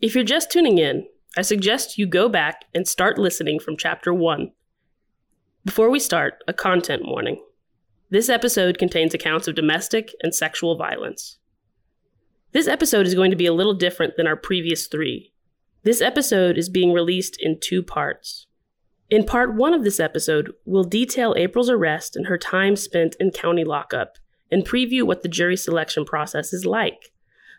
If you're just tuning in, I suggest you go back and start listening from chapter 1. Before we start, a content warning. This episode contains accounts of domestic and sexual violence. This episode is going to be a little different than our previous three. This episode is being released in two parts. In part one of this episode, we'll detail April's arrest and her time spent in county lockup and preview what the jury selection process is like,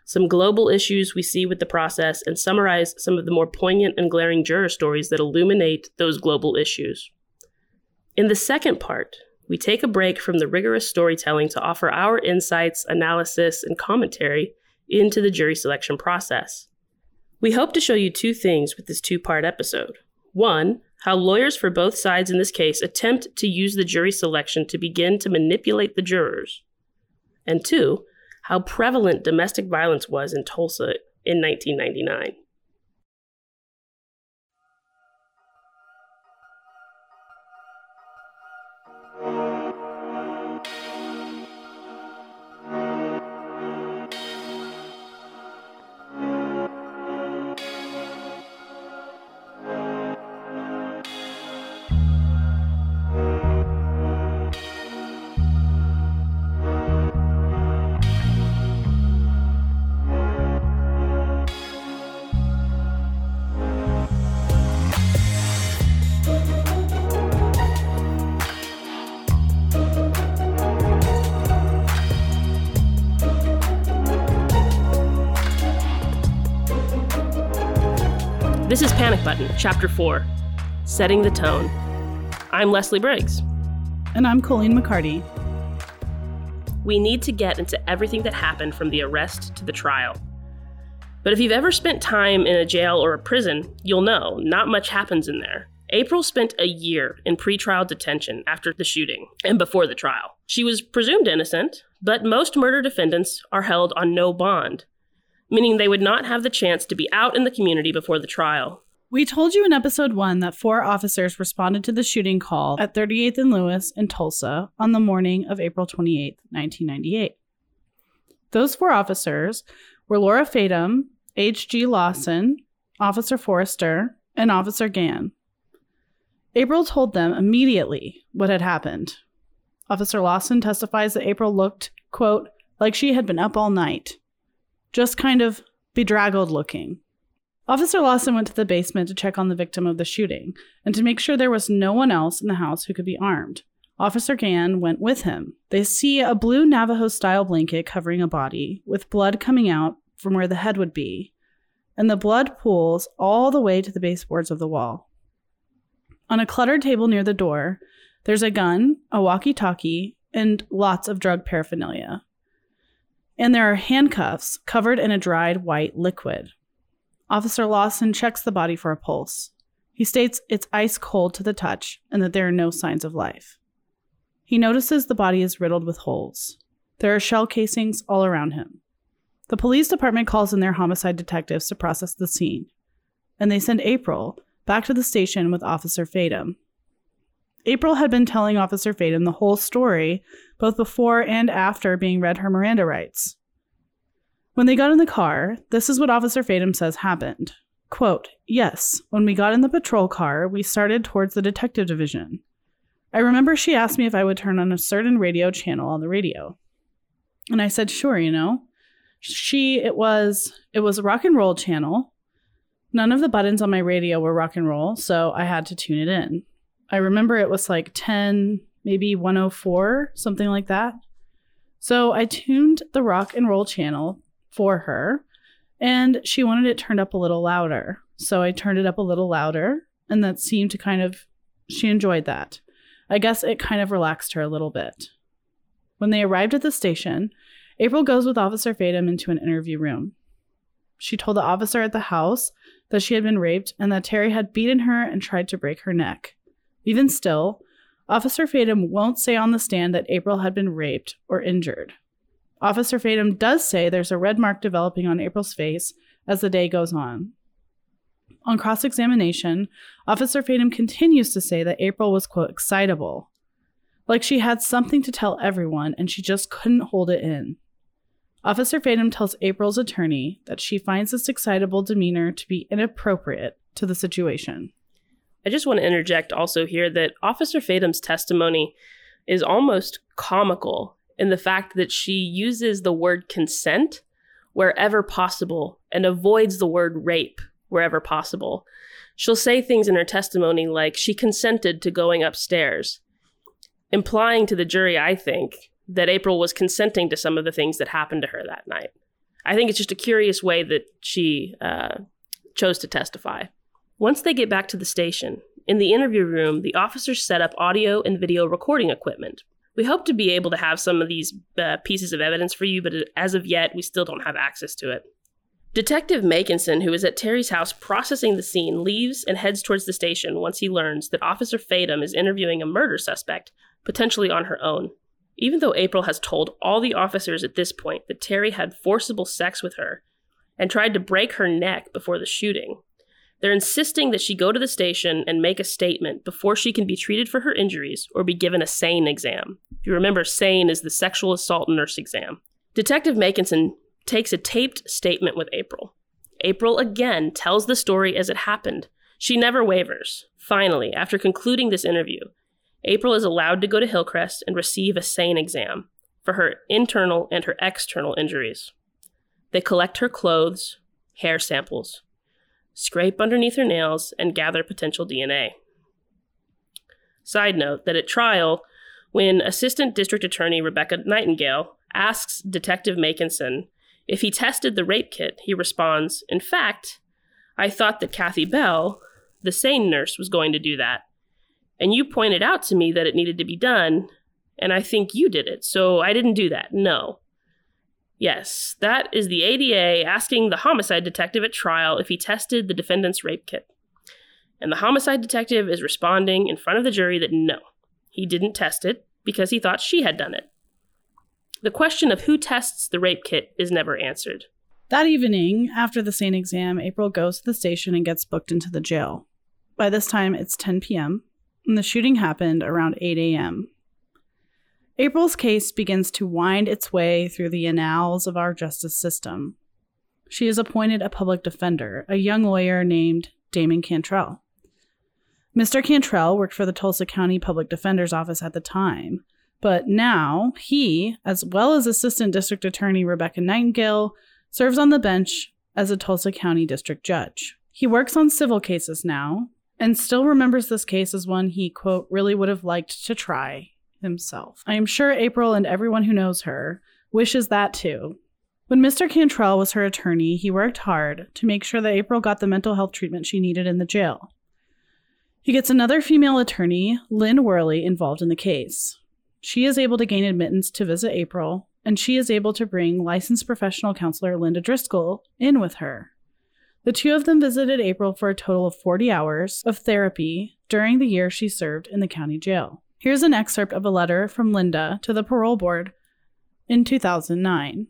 some global issues we see with the process, and summarize some of the more poignant and glaring juror stories that illuminate those global issues. In the second part, we take a break from the rigorous storytelling to offer our insights, analysis, and commentary into the jury selection process. We hope to show you two things with this two part episode. One, how lawyers for both sides in this case attempt to use the jury selection to begin to manipulate the jurors. And two, how prevalent domestic violence was in Tulsa in 1999. Button, Chapter 4 Setting the Tone. I'm Leslie Briggs. And I'm Colleen McCarty. We need to get into everything that happened from the arrest to the trial. But if you've ever spent time in a jail or a prison, you'll know not much happens in there. April spent a year in pretrial detention after the shooting and before the trial. She was presumed innocent, but most murder defendants are held on no bond, meaning they would not have the chance to be out in the community before the trial. We told you in episode one that four officers responded to the shooting call at 38th and Lewis in Tulsa on the morning of April 28, 1998. Those four officers were Laura Fadum, H.G. Lawson, Officer Forrester, and Officer Gann. April told them immediately what had happened. Officer Lawson testifies that April looked, quote, like she had been up all night just kind of bedraggled looking. Officer Lawson went to the basement to check on the victim of the shooting and to make sure there was no one else in the house who could be armed. Officer Gann went with him. They see a blue Navajo style blanket covering a body, with blood coming out from where the head would be, and the blood pools all the way to the baseboards of the wall. On a cluttered table near the door, there's a gun, a walkie talkie, and lots of drug paraphernalia and there are handcuffs covered in a dried white liquid. Officer Lawson checks the body for a pulse. He states it's ice cold to the touch and that there are no signs of life. He notices the body is riddled with holes. There are shell casings all around him. The police department calls in their homicide detectives to process the scene, and they send April back to the station with Officer Fadum. April had been telling Officer Fadum the whole story, both before and after being read her Miranda rights. When they got in the car, this is what Officer Fadum says happened. Quote, Yes, when we got in the patrol car, we started towards the detective division. I remember she asked me if I would turn on a certain radio channel on the radio. And I said, sure, you know. She, it was, it was a rock and roll channel. None of the buttons on my radio were rock and roll, so I had to tune it in. I remember it was like 10, maybe 104, something like that. So I tuned the rock and roll channel for her and she wanted it turned up a little louder. So I turned it up a little louder and that seemed to kind of, she enjoyed that. I guess it kind of relaxed her a little bit. When they arrived at the station, April goes with Officer Fadum into an interview room. She told the officer at the house that she had been raped and that Terry had beaten her and tried to break her neck. Even still, Officer Fadum won't say on the stand that April had been raped or injured. Officer Fadum does say there's a red mark developing on April's face as the day goes on. On cross examination, Officer Fadum continues to say that April was, quote, excitable, like she had something to tell everyone and she just couldn't hold it in. Officer Fadum tells April's attorney that she finds this excitable demeanor to be inappropriate to the situation. I just want to interject also here that Officer Fadum's testimony is almost comical in the fact that she uses the word consent wherever possible and avoids the word rape wherever possible. She'll say things in her testimony like she consented to going upstairs, implying to the jury, I think, that April was consenting to some of the things that happened to her that night. I think it's just a curious way that she uh, chose to testify. Once they get back to the station, in the interview room, the officers set up audio and video recording equipment. We hope to be able to have some of these uh, pieces of evidence for you, but as of yet, we still don't have access to it. Detective Makinson, who is at Terry's house processing the scene, leaves and heads towards the station once he learns that Officer Fadum is interviewing a murder suspect, potentially on her own. Even though April has told all the officers at this point that Terry had forcible sex with her and tried to break her neck before the shooting, they're insisting that she go to the station and make a statement before she can be treated for her injuries or be given a SANE exam. If you remember, SANE is the sexual assault nurse exam. Detective Makinson takes a taped statement with April. April again tells the story as it happened. She never wavers. Finally, after concluding this interview, April is allowed to go to Hillcrest and receive a SANE exam for her internal and her external injuries. They collect her clothes, hair samples, scrape underneath her nails, and gather potential DNA. Side note that at trial, when Assistant District Attorney Rebecca Nightingale asks Detective Makinson if he tested the rape kit, he responds, In fact, I thought that Kathy Bell, the SANE nurse, was going to do that. And you pointed out to me that it needed to be done, and I think you did it, so I didn't do that. No. Yes, that is the ADA asking the homicide detective at trial if he tested the defendant's rape kit. And the homicide detective is responding in front of the jury that no, he didn't test it because he thought she had done it. The question of who tests the rape kit is never answered. That evening, after the SANE exam, April goes to the station and gets booked into the jail. By this time, it's 10 p.m., and the shooting happened around 8 a.m. April's case begins to wind its way through the annals of our justice system. She is appointed a public defender, a young lawyer named Damon Cantrell. Mr. Cantrell worked for the Tulsa County Public Defender's Office at the time, but now he, as well as Assistant District Attorney Rebecca Nightingale, serves on the bench as a Tulsa County District Judge. He works on civil cases now and still remembers this case as one he, quote, really would have liked to try himself. I am sure April and everyone who knows her wishes that too. When Mr. Cantrell was her attorney, he worked hard to make sure that April got the mental health treatment she needed in the jail. He gets another female attorney, Lynn Worley, involved in the case. She is able to gain admittance to visit April, and she is able to bring licensed professional counselor Lynda Driskell in with her. The two of them visited April for a total of 40 hours of therapy during the year she served in the county jail. Here's an excerpt of a letter from Lynda to the parole board in 2009.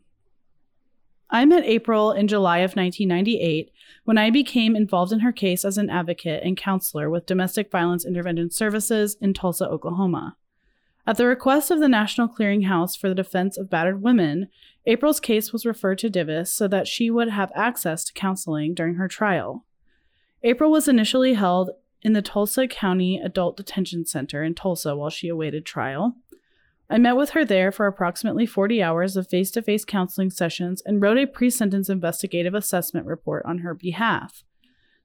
I met April in July of 1998 when I became involved in her case as an advocate and counselor with Domestic Violence Intervention Services in Tulsa, Oklahoma. At the request of the National Clearinghouse for the Defense of Battered Women, April's case was referred to DVIS so that she would have access to counseling during her trial. April was initially held in the Tulsa County Adult Detention Center in Tulsa while she awaited trial. I met with her there for approximately 40 hours of face to face counseling sessions and wrote a pre sentence investigative assessment report on her behalf.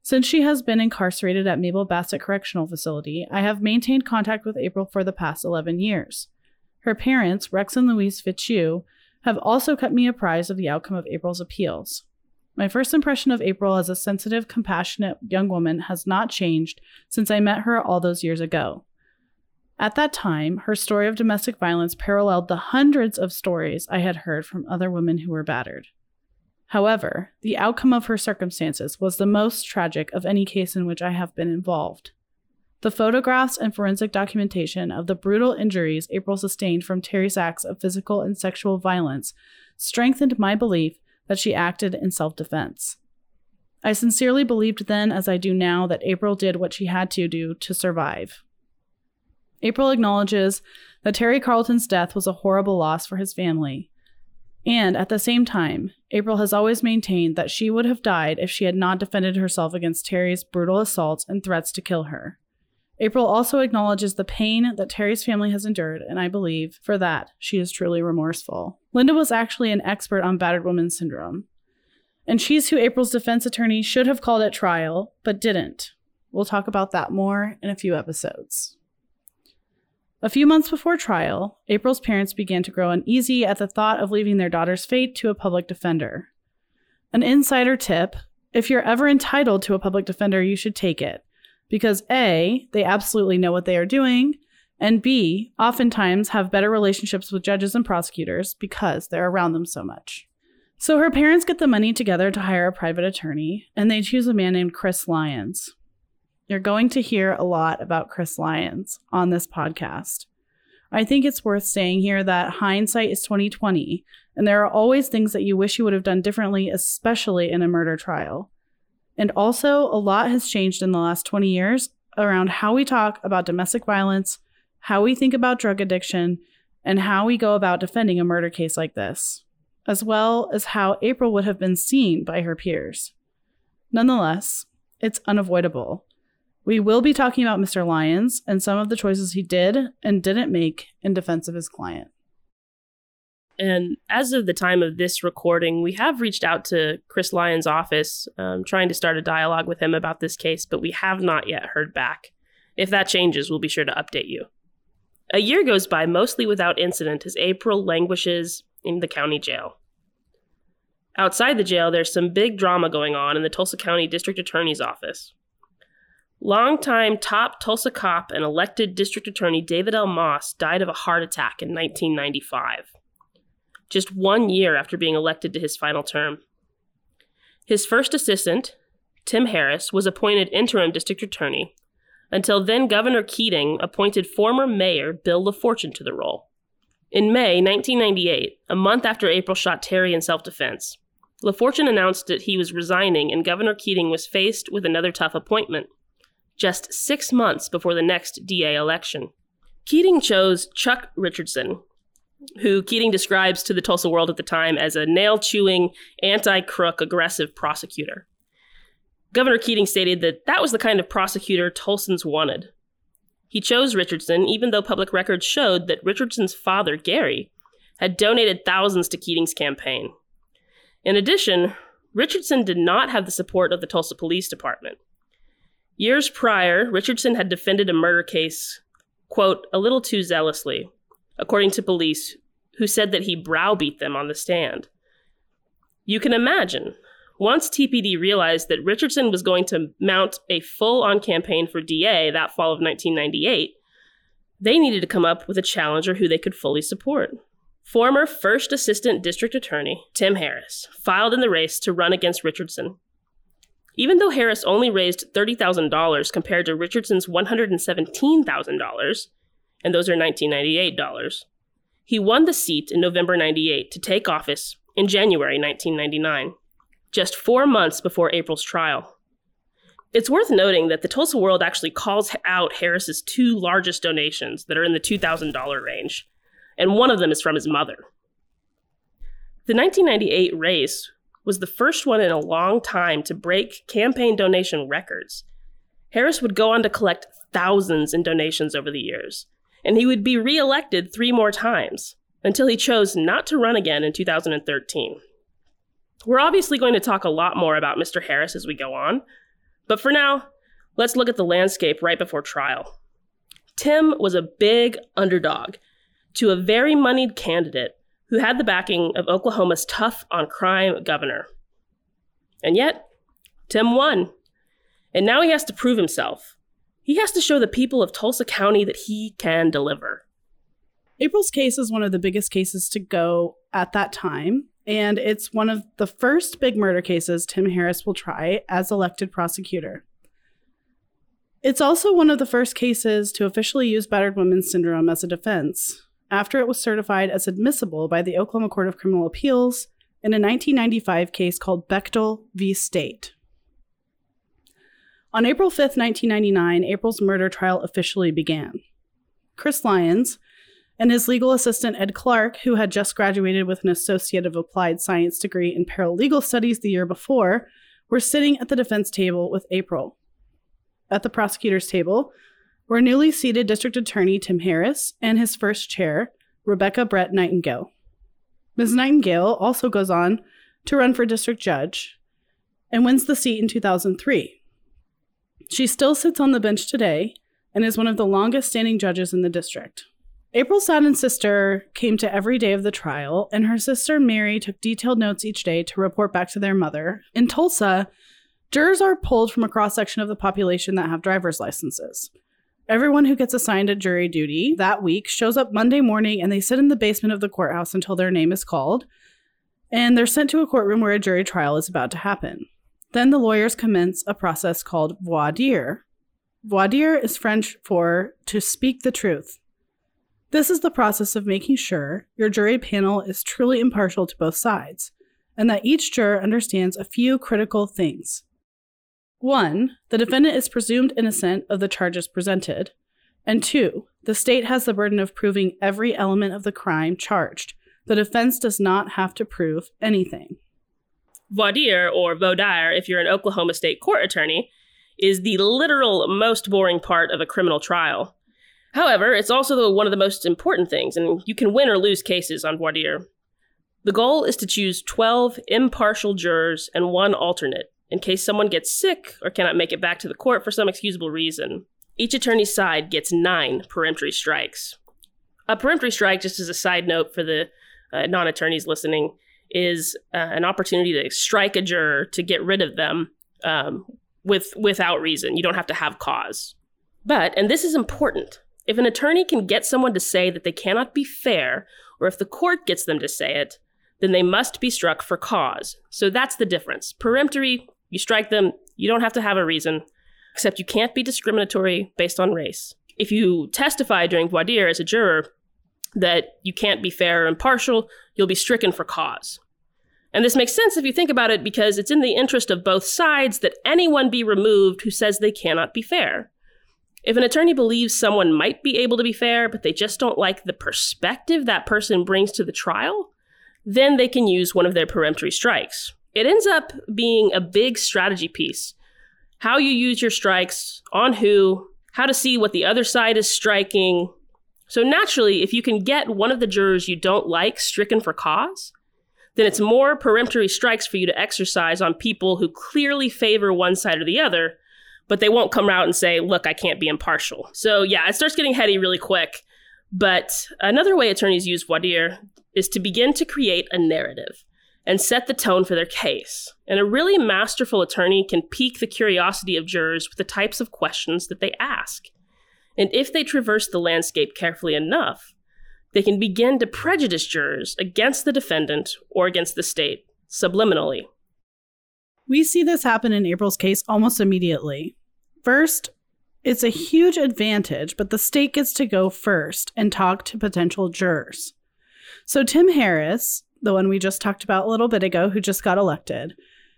Since she has been incarcerated at Mabel Bassett Correctional Facility, I have maintained contact with April for the past 11 years. Her parents, Rex and Louise Fitzhugh, have also kept me apprised of the outcome of April's appeals. My first impression of April as a sensitive, compassionate young woman has not changed since I met her all those years ago. At that time, her story of domestic violence paralleled the hundreds of stories I had heard from other women who were battered. However, the outcome of her circumstances was the most tragic of any case in which I have been involved. The photographs and forensic documentation of the brutal injuries April sustained from Terry's acts of physical and sexual violence strengthened my belief that she acted in self defense. I sincerely believed then, as I do now, that April did what she had to do to survive. April acknowledges that Terry Carlton's death was a horrible loss for his family, And at the same time, April has always maintained that she would have died if she had not defended herself against Terry's brutal assaults and threats to kill her. April also acknowledges the pain that Terry's family has endured, and I believe for that she is truly remorseful. Lynda was actually an expert on battered woman syndrome, and she's who April's defense attorney should have called at trial, but didn't. We'll talk about that more in a few episodes. A few months before trial, April's parents began to grow uneasy at the thought of leaving their daughter's fate to a public defender. An insider tip if you're ever entitled to a public defender, you should take it because A, they absolutely know what they are doing, and B, oftentimes have better relationships with judges and prosecutors because they're around them so much. So her parents get the money together to hire a private attorney, and they choose a man named Chris Lyons. You're going to hear a lot about Chris Lyons on this podcast. I think it's worth saying here that hindsight is 2020, and there are always things that you wish you would have done differently, especially in a murder trial. And also, a lot has changed in the last 20 years around how we talk about domestic violence, how we think about drug addiction, and how we go about defending a murder case like this, as well as how April would have been seen by her peers. Nonetheless, it's unavoidable. We will be talking about Mr. Lyons and some of the choices he did and didn't make in defense of his client. And as of the time of this recording, we have reached out to Chris Lyons' office, um, trying to start a dialogue with him about this case, but we have not yet heard back. If that changes, we'll be sure to update you. A year goes by mostly without incident as April languishes in the county jail. Outside the jail, there's some big drama going on in the Tulsa County District Attorney's office. Longtime top Tulsa cop and elected district attorney David L. Moss died of a heart attack in 1995 just one year after being elected to his final term. His first assistant, Tim Harris, was appointed interim district attorney until then Governor Keating appointed former Mayor Bill LaFortune to the role. In May 1998, a month after April shot Terry in self defense, LaFortune announced that he was resigning and Governor Keating was faced with another tough appointment, just six months before the next DA election. Keating chose Chuck Richardson, who Keating describes to the Tulsa World at the time as a nail chewing, anti crook, aggressive prosecutor. Governor Keating stated that that was the kind of prosecutor Tulsans wanted. He chose Richardson, even though public records showed that Richardson's father, Gary, had donated thousands to Keating's campaign. In addition, Richardson did not have the support of the Tulsa Police Department. Years prior, Richardson had defended a murder case, quote, a little too zealously, according to police, who said that he browbeat them on the stand. You can imagine, once TPD realized that Richardson was going to mount a full on campaign for DA that fall of 1998, they needed to come up with a challenger who they could fully support. Former First Assistant District Attorney Tim Harris filed in the race to run against Richardson. Even though Harris only raised $30,000 compared to Richardson's $117,000, and those are 1998 dollars. He won the seat in November 98 to take office in January 1999, just four months before April's trial. It's worth noting that the Tulsa World actually calls out Harris's two largest donations that are in the $2,000 range, and one of them is from his mother. The 1998 race was the first one in a long time to break campaign donation records. Harris would go on to collect thousands in donations over the years, and he would be reelected three more times until he chose not to run again in 2013. We're obviously going to talk a lot more about Mr. Harris as we go on, but for now, let's look at the landscape right before trial. Tim was a big underdog to a very moneyed candidate who had the backing of Oklahoma's tough on crime governor. And yet, Tim won. And now he has to prove himself. He has to show the people of Tulsa County that he can deliver. April's case is one of the biggest cases to go at that time, and it's one of the first big murder cases Tim Harris will try as elected prosecutor. It's also one of the first cases to officially use battered women syndrome as a defense, after it was certified as admissible by the Oklahoma Court of Criminal Appeals in a 1995 case called Bechtel v. State. On April 5th, 1999, April's murder trial officially began. Chris Lyons, and his legal assistant, Ed Clark, who had just graduated with an Associate of Applied Science degree in paralegal studies the year before, were sitting at the defense table with April. At the prosecutor's table were newly seated District Attorney Tim Harris and his first chair, Rebecca Brett Nightingale. Ms. Nightingale also goes on to run for district judge and wins the seat in 2003. She still sits on the bench today and is one of the longest standing judges in the district. April Sadden's sister came to every day of the trial, and her sister Mary took detailed notes each day to report back to their mother. In Tulsa, jurors are pulled from a cross section of the population that have driver's licenses. Everyone who gets assigned a jury duty that week shows up Monday morning and they sit in the basement of the courthouse until their name is called, and they're sent to a courtroom where a jury trial is about to happen. Then the lawyers commence a process called voir dire. Voir dire is French for to speak the truth. This is the process of making sure your jury panel is truly impartial to both sides, and that each juror understands a few critical things. One, the defendant is presumed innocent of the charges presented. And two, the state has the burden of proving every element of the crime charged. The defense does not have to prove anything. Voir dire, or voir dire if you're an Oklahoma State court attorney, is the literal most boring part of a criminal trial. However, it's also one of the most important things, and you can win or lose cases on voir dire. The goal is to choose 12 impartial jurors and one alternate in case someone gets sick or cannot make it back to the court for some excusable reason. Each attorney's side gets nine peremptory strikes. A peremptory strike, just as a side note for the uh, non attorneys listening, is uh, an opportunity to strike a juror to get rid of them um, with without reason. You don't have to have cause. But, and this is important, if an attorney can get someone to say that they cannot be fair, or if the court gets them to say it, then they must be struck for cause. So that's the difference. Peremptory, you strike them, you don't have to have a reason, except you can't be discriminatory based on race. If you testify during voir dire as a juror that you can't be fair or impartial, you'll be stricken for cause. And this makes sense if you think about it because it's in the interest of both sides that anyone be removed who says they cannot be fair. If an attorney believes someone might be able to be fair, but they just don't like the perspective that person brings to the trial, then they can use one of their peremptory strikes. It ends up being a big strategy piece. How you use your strikes, on who, how to see what the other side is striking. So, naturally, if you can get one of the jurors you don't like stricken for cause, then it's more peremptory strikes for you to exercise on people who clearly favor one side or the other but they won't come out and say, look, I can't be impartial. So yeah, it starts getting heady really quick. But another way attorneys use voir dire is to begin to create a narrative and set the tone for their case. And a really masterful attorney can pique the curiosity of jurors with the types of questions that they ask. And if they traverse the landscape carefully enough, they can begin to prejudice jurors against the defendant or against the state subliminally. We see this happen in April's case almost immediately. First, it's a huge advantage, but the state gets to go first and talk to potential jurors. So, Tim Harris, the one we just talked about a little bit ago, who just got elected,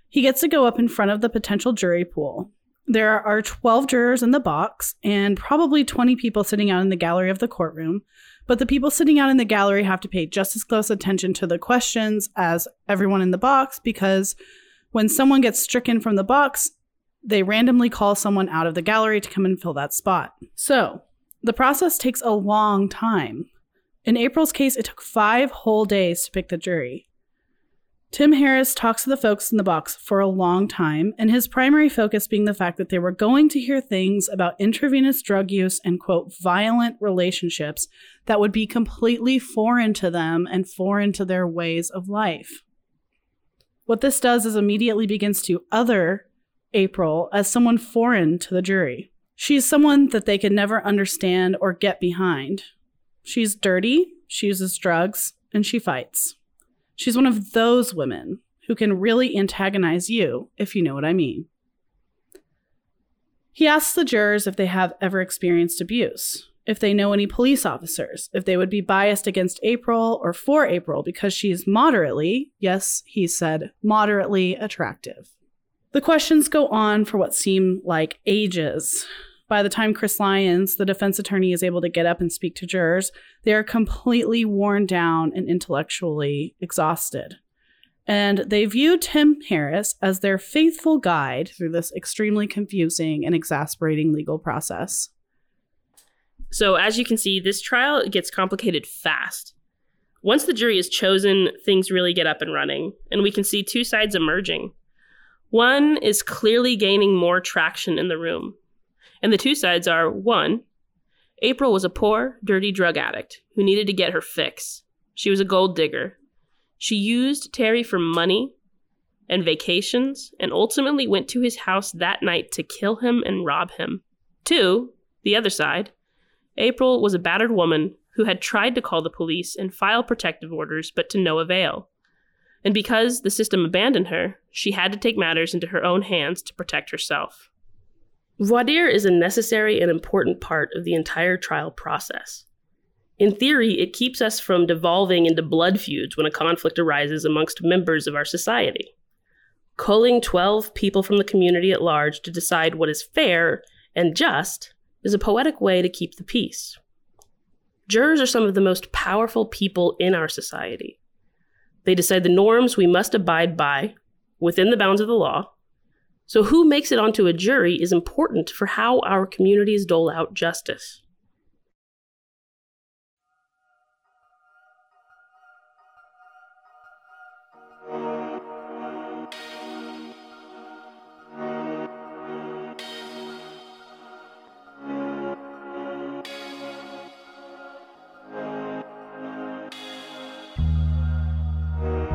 he gets to go up in front of the potential jury pool. There are 12 jurors in the box and probably 20 people sitting out in the gallery of the courtroom, but the people sitting out in the gallery have to pay just as close attention to the questions as everyone in the box because when someone gets stricken from the box, they randomly call someone out of the gallery to come and fill that spot. So, the process takes a long time. In April's case, it took five whole days to pick the jury. Tim Harris talks to the folks in the box for a long time, and his primary focus being the fact that they were going to hear things about intravenous drug use and, quote, violent relationships that would be completely foreign to them and foreign to their ways of life. What this does is immediately begins to other April as someone foreign to the jury. She's someone that they could never understand or get behind. She's dirty, she uses drugs, and she fights. She's one of those women who can really antagonize you, if you know what I mean. He asks the jurors if they have ever experienced abuse, if they know any police officers, if they would be biased against April or for April because she's moderately, yes, he said, moderately attractive. The questions go on for what seem like ages. by the time Chris Lyons, the defense attorney, is able to get up and speak to jurors, they are completely worn down and intellectually exhausted. And they view Tim Harris as their faithful guide through this extremely confusing and exasperating legal process. So, as you can see, this trial gets complicated fast. Once the jury is chosen, things really get up and running, and we can see two sides emerging. One is clearly gaining more traction in the room. And the two sides are one, April was a poor, dirty drug addict who needed to get her fix. She was a gold digger. She used Terry for money and vacations and ultimately went to his house that night to kill him and rob him. Two, the other side, April was a battered woman who had tried to call the police and file protective orders, but to no avail. And because the system abandoned her, she had to take matters into her own hands to protect herself. Voir dire is a necessary and important part of the entire trial process. In theory, it keeps us from devolving into blood feuds when a conflict arises amongst members of our society. Culling 12 people from the community at large to decide what is fair and just is a poetic way to keep the peace. Jurors are some of the most powerful people in our society. They decide the norms we must abide by within the bounds of the law so, who makes it onto a jury is important for how our communities dole out justice.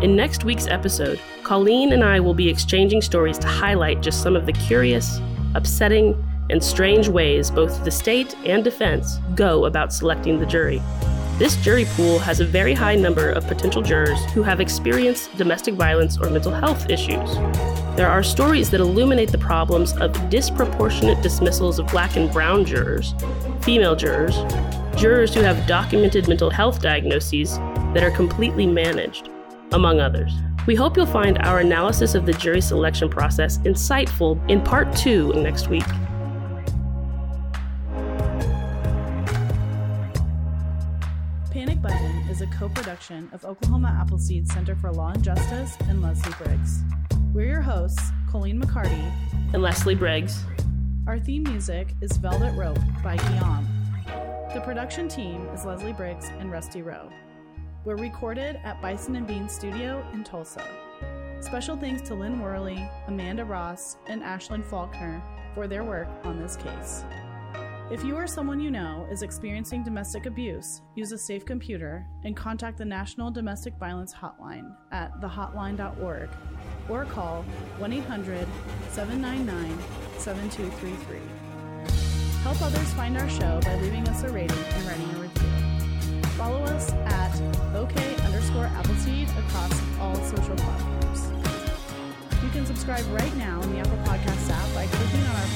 In next week's episode, Colleen and I will be exchanging stories to highlight just some of the curious, upsetting, and strange ways both the state and defense go about selecting the jury. This jury pool has a very high number of potential jurors who have experienced domestic violence or mental health issues. There are stories that illuminate the problems of disproportionate dismissals of black and brown jurors, female jurors, jurors who have documented mental health diagnoses that are completely managed among others. We hope you'll find our analysis of the jury selection process insightful in part two next week. Panic Button is a co production of Oklahoma Appleseed Center for Law and Justice and Leslie Briggs. We're your hosts, Colleen McCarty and Leslie Briggs. Our theme music is Velvet Rope by Guillaume. The production team is Leslie Briggs and Rusty Rowe were recorded at Bison and Bean Studio in Tulsa. Special thanks to Lynn Worley, Amanda Ross, and Ashlyn Faulkner for their work on this case. If you or someone you know is experiencing domestic abuse, use a safe computer and contact the National Domestic Violence Hotline at thehotline.org or call 1 800 799 7233. Help others find our show by leaving us a rating and writing a review. Follow us at OK underscore Appleseed across all social platforms. You can subscribe right now in the Apple Podcasts app by clicking on our